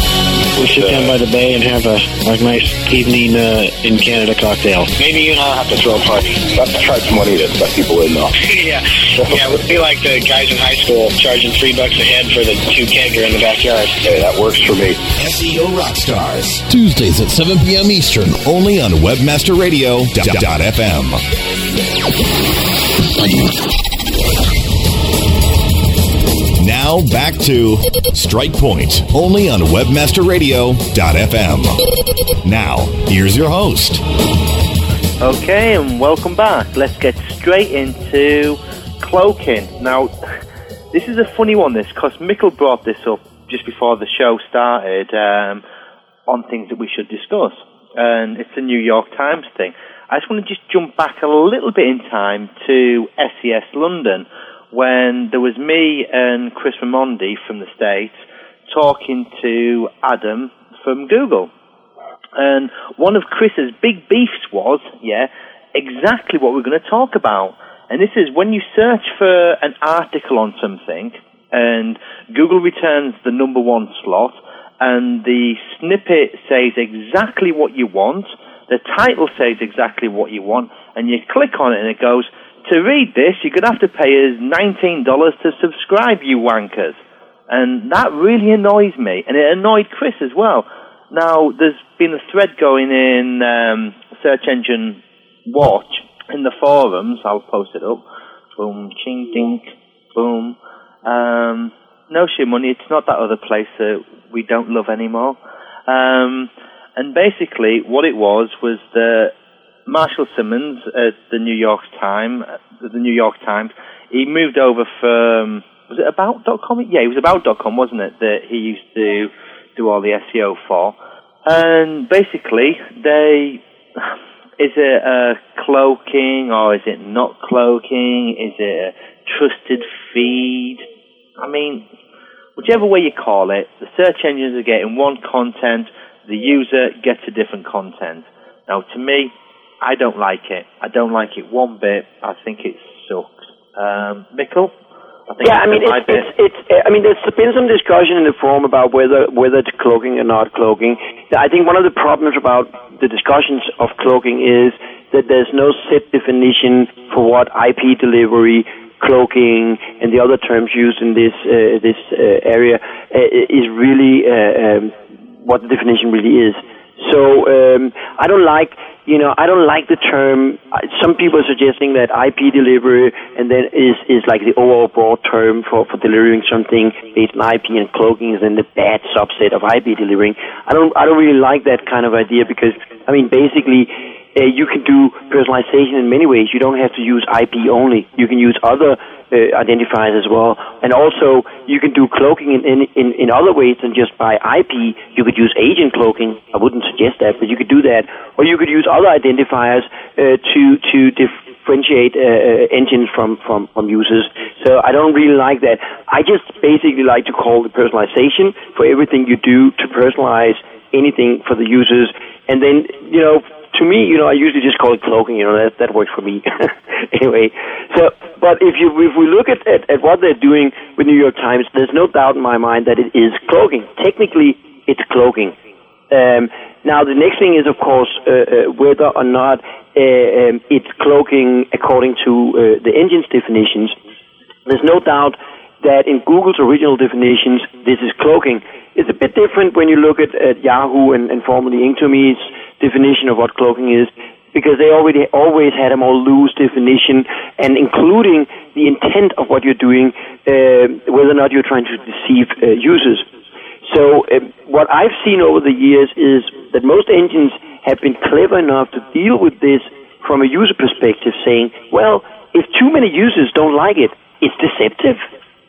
We'll sit down by the bay and have a, a nice evening uh, in Canada cocktail. Maybe you and I'll have to throw a party. Let's try some money to let people in though. (laughs) yeah, yeah, it would be like the guys in high school charging three bucks a head for the two kegger in the backyard. Hey, that works for me. SEO Rockstars. Tuesdays at 7 p.m. Eastern. Only on WebmasterRadio.fm. Now back to Strike Point, only on WebmasterRadio.fm. Now, here's your host. Okay, and welcome back. Let's get straight into cloaking. Now, this is a funny one, this, because Mikkel brought this up just before the show started um, on things that we should discuss. And it's a New York Times thing. I just want to just jump back a little bit in time to SES London when there was me and Chris Ramondi from the States talking to Adam from Google. And one of Chris's big beefs was, yeah, exactly what we're going to talk about. And this is when you search for an article on something and Google returns the number one slot and the snippet says exactly what you want, the title says exactly what you want, and you click on it and it goes, to read this, you're going to have to pay us $19 to subscribe, you wankers. And that really annoys me, and it annoyed Chris as well. Now, there's been a thread going in um, Search Engine Watch in the forums. I'll post it up. Boom, ching, dink, boom. Um, no shit money. It's not that other place that we don't love anymore. Um, and basically, what it was was that Marshall Simmonds at the New York Times, the New York Times, he moved over from was it about.com? Yeah, it was about.com, wasn't it? That he used to do all the SEO for. And basically, they is it a cloaking or is it not cloaking? Is it a trusted feed? I mean, whichever way you call it, the search engines are getting one content, the user gets a different content. Now, to me, I don't like it. I don't like it one bit. I think it sucks. Um, Mikkel? I think yeah, I mean, it's, it's, it's, I mean, there's been some discussion in the forum about whether whether it's cloaking or not cloaking. I think one of the problems about the discussions of cloaking is that there's no set definition for what IP delivery, cloaking, and the other terms used in this uh, this uh, area uh, is really uh, um, what the definition really is. So um, I don't like, you know, I don't like the term. Some people are suggesting that IP delivery and then is is like the overall broad term for for delivering something based on IP and cloaking is then the bad subset of IP delivering. I don't I don't really like that kind of idea because I mean basically. Uh, you can do personalization in many ways. You don't have to use IP only. You can use other uh, identifiers as well. And also, you can do cloaking in, in, in, in other ways than just by IP. You could use agent cloaking. I wouldn't suggest that, but you could do that. Or you could use other identifiers uh, to, to differentiate uh, uh, engines from, from, from users. So I don't really like that. I just basically like to call the personalization for everything you do to personalize anything for the users. And then, you know, to me, you know, I usually just call it cloaking. You know, that that works for me. (laughs) anyway, so but if you if we look at, at at what they're doing with New York Times, there's no doubt in my mind that it is cloaking. Technically, it's cloaking. Um, now, the next thing is, of course, uh, uh, whether or not uh, um, it's cloaking according to uh, the engine's definitions. There's no doubt that in Google's original definitions, this is cloaking. It's a bit different when you look at, at Yahoo and, and formerly Inktomi's definition of what cloaking is, because they already always had a more loose definition, and including the intent of what you're doing, uh, whether or not you're trying to deceive uh, users. So uh, what I've seen over the years is that most engines have been clever enough to deal with this from a user perspective, saying, well, if too many users don't like it, it's deceptive.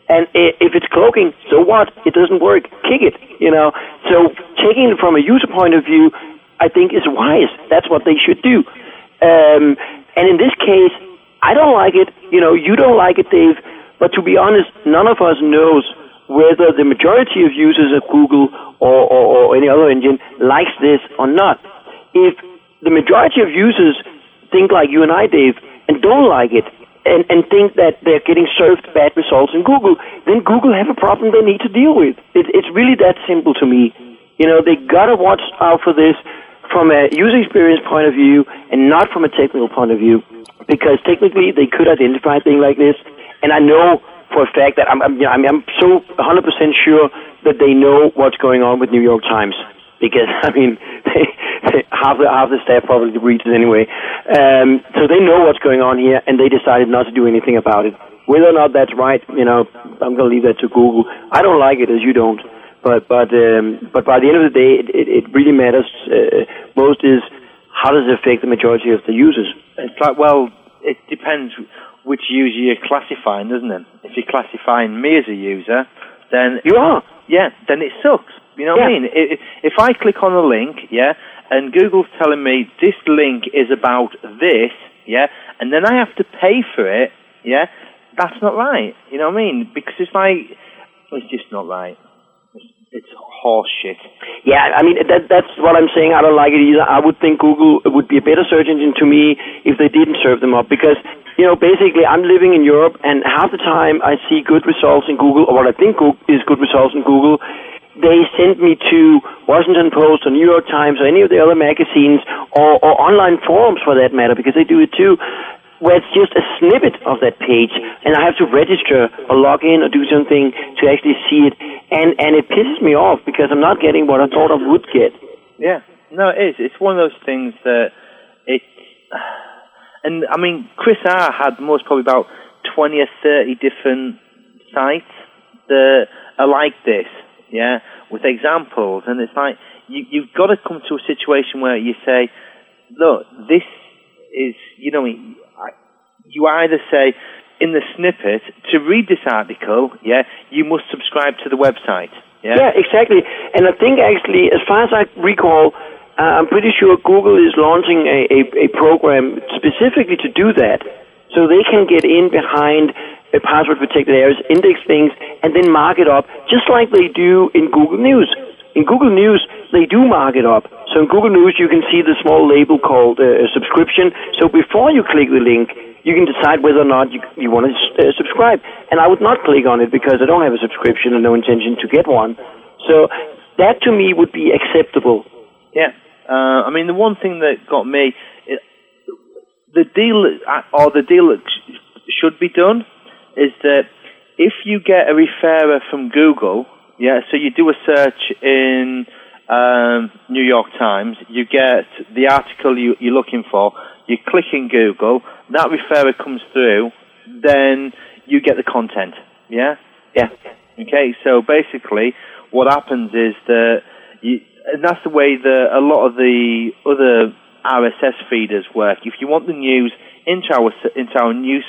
And if it's cloaking, so what? It doesn't work. Kick it, you know. So taking it from a user point of view, I think is wise. That's what they should do. Um, and in this case, I don't like it. You know, you don't like it, Dave. But to be honest, none of us knows whether the majority of users of Google or, or, or any other engine likes this or not. If the majority of users think like you and I, Dave, and don't like it, and, and think that they're getting served bad results in Google, then Google have a problem they need to deal with. It, it's really that simple to me. You know, they gotta watch out for this from a user experience point of view and not from a technical point of view, because technically they could identify a thing like this, and I know for a fact that I'm, I'm, you know, I'm so 100% sure that they know what's going on with New York Times. Because (laughs) I mean, (laughs) half the half the staff probably reads it anyway, um, so they know what's going on here, and they decided not to do anything about it. Whether or not that's right, you know, I'm going to leave that to Google. I don't like it as you don't, but but um, but by the end of the day, it, it, it really matters uh, most is how does it affect the majority of the users. It's like well, it depends which user you're classifying, doesn't it? If you're classifying me as a user, then you are. Yeah, then it sucks. You know what Yeah. I mean? If, if I click on a link, yeah, and Google's telling me this link is about this, yeah, and then I have to pay for it, yeah, that's not right. You know what I mean? Because it's like it's just not right. It's, horse shit. Yeah, I mean that that's what I'm saying. I don't like it either. I would think Google would be a better search engine to me if they didn't serve them up because you know basically I'm living in Europe and half the time I see good results in Google or what I think is good results in Google. They send me to Washington Post or New York Times or any of the other magazines or, or online forums for that matter because they do it too where it's just a snippet of that page, and I have to register or log in or do something to actually see it, and and it pisses me off because I'm not getting what I thought I would get. Yeah, no, it is. It's one of those things that it. (sighs) And I mean, Chris R had most probably about twenty or thirty different sites that are like this. Yeah, with examples, and it's like you you've got to come to a situation where you say, look, this is you know you either say in the snippet to read this article, yeah, you must subscribe to the website. Yeah, Yeah, exactly. And I think actually, as far as I recall, uh, I'm pretty sure Google is launching a, a, a program specifically to do that. So they can get in behind a password protected areas, index things, and then mark it up, just like they do in Google News. In Google News, they do mark it up. So in Google News, you can see the small label called uh, subscription. So before you click the link, you can decide whether or not you, you want to uh, subscribe. And I would not click on it because I don't have a subscription and no intention to get one. So that to me would be acceptable. Yeah. Uh, I mean, the one thing that got me, the deal, uh, or the deal that should be done, is that if you get a referrer from Google, yeah, so you do a search in um, New York Times, you get the article you, you're looking for, you click in Google, that referrer comes through, then you get the content, yeah? Yeah. Okay, so basically, what happens is that, you, and that's the way that a lot of the other RSS feeders work. If you want the news into our into our news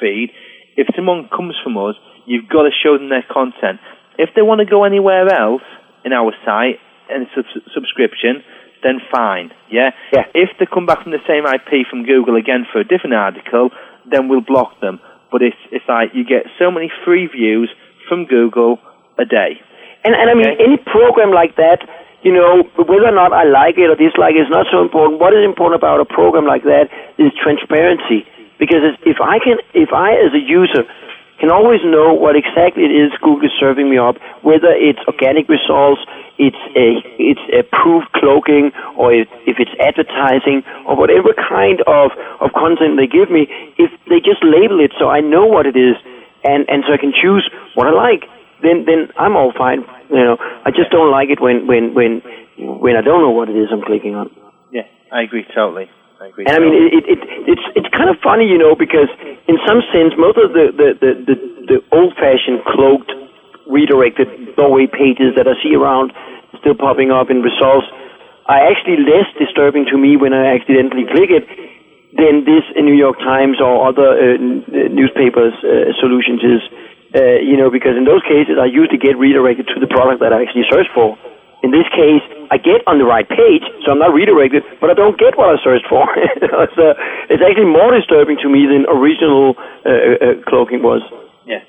feed, if someone comes from us, you've got to show them their content. If they want to go anywhere else in our site and sub- subscription, then fine. Yeah? Yeah. If they come back from the same IP from Google again for a different article, then we'll block them. But it's it's like you get so many free views from Google a day. And, and I mean, any program like that, you know, whether or not I like it or dislike it is not so important. What is important about a program like that is transparency. Because if I can, if I as a user can always know what exactly it is Google is serving me up, whether it's organic results, it's a it's approved cloaking, or if, if it's advertising, or whatever kind of of content they give me, if they just label it so I know what it is, and and so I can choose what I like, then then I'm all fine. You know, I just don't like it when when when when I don't know what it is I'm clicking on. Yeah, I agree totally. Agree. And I mean, it, it, it, it's it's kind of funny, you know, because in some sense, most of the the the, the, the old-fashioned cloaked, redirected doorway pages that I see around, still popping up in results, are actually less disturbing to me when I accidentally click it than this in New York Times or other uh, n- uh, newspapers' uh, solutions is. Uh, you know, because in those cases, I usually get redirected to the product that I actually searched for. In this case, I get on the right page, so I'm not redirected, but I don't get what I searched for. (laughs) so it's actually more disturbing to me than original uh, uh, cloaking was. Yeah.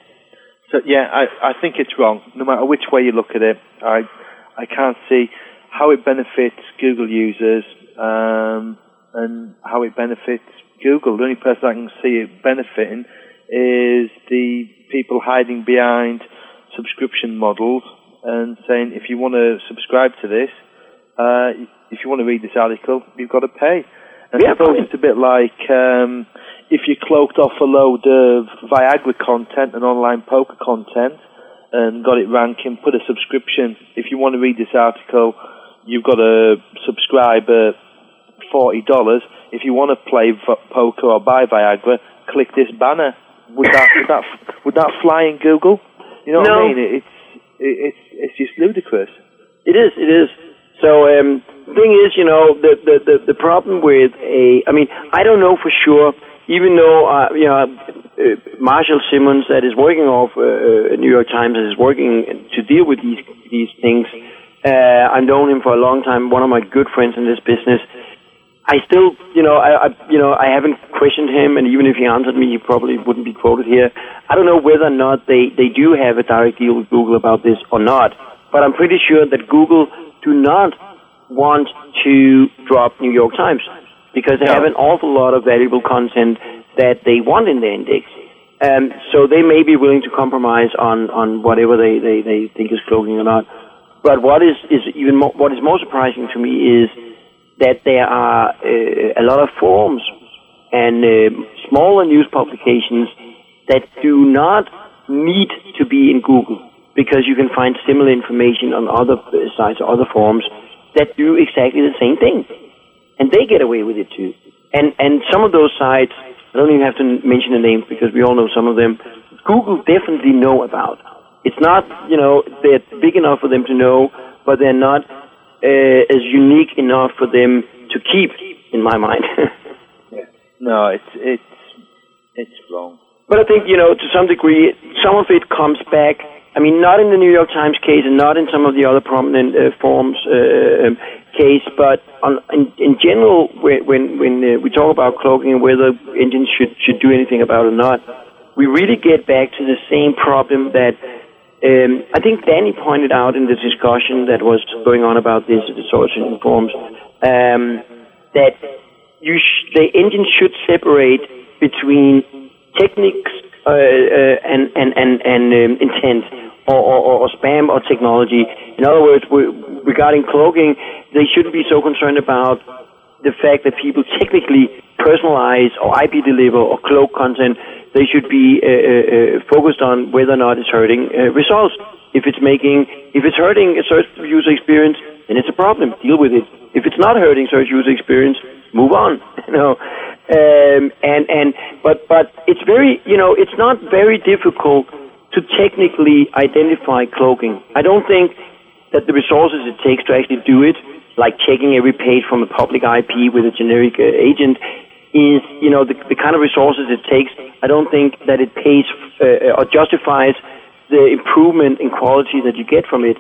So yeah, I I think it's wrong. No matter which way you look at it, I I can't see how it benefits Google users um, and how it benefits Google. The only person I can see it benefiting is the people hiding behind subscription models and saying if you want to subscribe to this, uh, if you want to read this article, you've got to pay. And I suppose it's a bit like um, if you cloaked off a load of Viagra content and online poker content and got it ranking, put a subscription. If you want to read this article, you've got to subscribe at forty dollars. If you want to play v- poker or buy Viagra, click this banner. Would that would that would that fly in Google? You know what I mean? It, it's it, it's it's just ludicrous. It is. It is. So um, the thing is, you know, the, the the the problem with a, I mean, I don't know for sure. Even though uh, you know uh, Marshall Simmonds, that is working off uh, uh, New York Times, is working to deal with these these things. Uh, I've known him for a long time. One of my good friends in this business. I still, you know, I, I, you know, I haven't questioned him, and even if he answered me, he probably wouldn't be quoted here. I don't know whether or not they they do have a direct deal with Google about this or not, but I'm pretty sure that Google do not want to drop New York Times because they have an awful lot of valuable content that they want in their index. Um, so they may be willing to compromise on, on whatever they, they, they think is cloaking or not. But what is, is even more, what is more surprising to me is that there are uh, a lot of forums and uh, smaller news publications that do not need to be in Google because you can find similar information on other uh, sites or other forums that do exactly the same thing, and they get away with it too. And and some of those sites, I don't even have to mention the names because we all know some of them. Google definitely know about. It's not you know they're big enough for them to know, but they're not uh, as unique enough for them to keep, in my mind. (laughs) No, it's it's it's wrong. But I think, you know, to some degree, some of it comes back. I mean, not in the New York Times case and not in some of the other prominent uh, forms uh, um, case, but on, in, in general, when when, when uh, we talk about cloaking and whether engines should should do anything about it or not, we really get back to the same problem that um, I think Danny pointed out in the discussion that was going on about this social forums um, that sh- the engine should separate between techniques uh, uh, and and and, and um, intent, or, or, or spam or technology. In other words, regarding cloaking, they shouldn't be so concerned about the fact that people technically personalize or IP deliver or cloak content. They should be uh, uh, uh, focused on whether or not it's hurting uh, results. If it's making, if it's hurting a search user experience, then it's a problem. Deal with it. If it's not hurting search user experience, move on. (laughs) You know, um, and and but but it's very you know it's not very difficult to technically identify cloaking. I don't think that the resources it takes to actually do it, like checking every page from a public IP with a generic uh, agent, is you know the, the kind of resources it takes. I don't think that it pays uh, or justifies the improvement in quality that you get from it.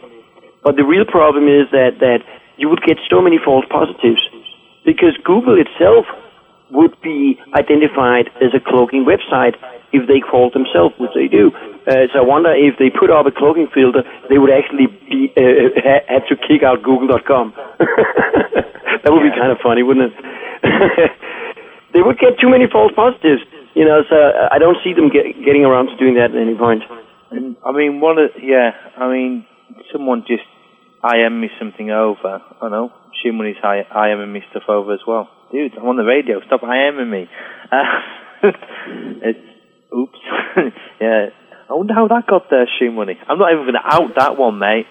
But the real problem is that that you would get so many false positives because Google itself would be identified as a cloaking website if they called themselves, which they do. Uh, so I wonder if they put up a cloaking filter, they would actually be uh, ha- have to kick out Google.com. (laughs) that would be kind of funny, wouldn't it? (laughs) they would get too many false positives, you know. So I don't see them get, getting around to doing that at any point. And I mean, one of yeah, I mean, someone just IM me something over. I know, Shoe Money's IMing me stuff over as well. Dude, I'm on the radio. Stop IMing me. Uh, (laughs) it's oops. (laughs) yeah. I wonder how that got there, Shoe Money. I'm not even going to out that one, mate.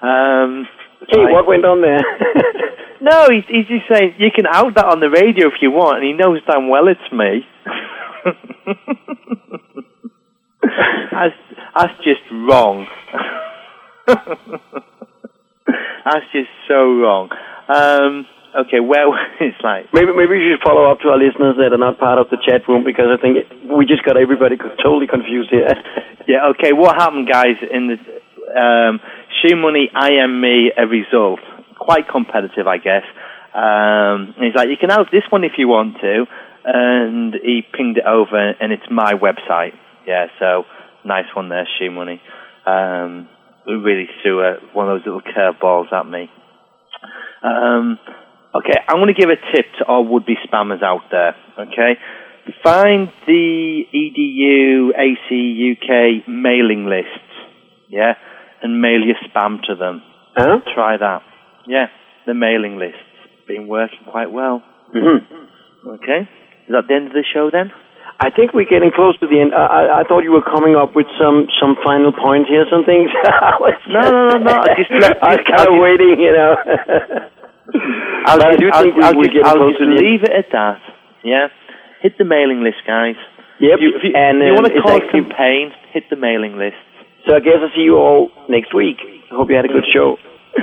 Um, Hey, what went on there? (laughs) no, he's, he's just saying you can out that on the radio if you want, and he knows damn well it's me. (laughs) that's, that's just wrong. (laughs) that's just so wrong. Um, okay, well, (laughs) it's like Maybe maybe we should follow up to our listeners that are not part of the chat room because I think we just got everybody totally confused here. Yeah, okay, what happened, guys, in the um, Shoe Money IM me a result? Quite competitive, I guess. Um, and he's like, you can have this one if you want to. And he pinged it over, and it's my website. Yeah, so nice one there, Shoe Money. Um, really threw a, one of those little curveballs at me. Um, okay, I'm going to give a tip to all would-be spammers out there. Okay, find the EDU AC UK mailing lists. Yeah, and mail your spam to them. Huh? Try that. Yeah, the mailing list's been working quite well. Mm-hmm. Okay, is that the end of the show then? I think we're getting close to the end. I, I, I thought you were coming up with some some final point here, some things. (laughs) No, no, no, no. I just, I was kind of waiting, you know. (laughs) I'll But I just, do I'll, think we- I'll we're just, I'll just to the end. leave it at that. Yeah, hit the mailing list, guys. Yep, you, if you, and, if you want to cause actually- some pain, hit the mailing list. So I guess I'll see you all next week. I hope you had a good show. (laughs)